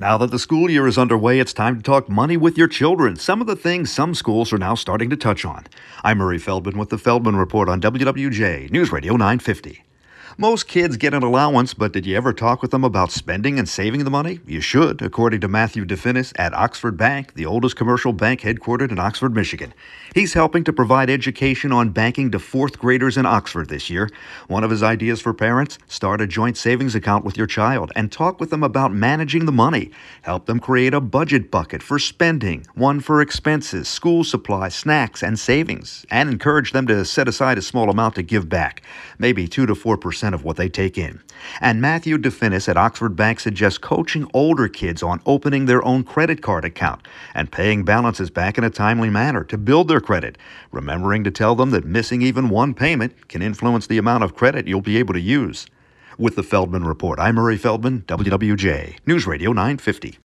Now that the school year is underway, it's time to talk money with your children. Some of the things some schools are now starting to touch on. I'm Murray Feldman with the Feldman Report on WWJ News Radio 950. Most kids get an allowance, but did you ever talk with them about spending and saving the money? You should, according to Matthew DeFinis at Oxford Bank, the oldest commercial bank headquartered in Oxford, Michigan. He's helping to provide education on banking to fourth graders in Oxford this year. One of his ideas for parents start a joint savings account with your child and talk with them about managing the money. Help them create a budget bucket for spending, one for expenses, school supplies, snacks, and savings, and encourage them to set aside a small amount to give back, maybe 2 to 4% of what they take in. And Matthew DeFinis at Oxford Bank suggests coaching older kids on opening their own credit card account and paying balances back in a timely manner to build their credit, remembering to tell them that missing even one payment can influence the amount of credit you'll be able to use. With the Feldman Report, I'm Murray Feldman, WWJ, News Radio 950.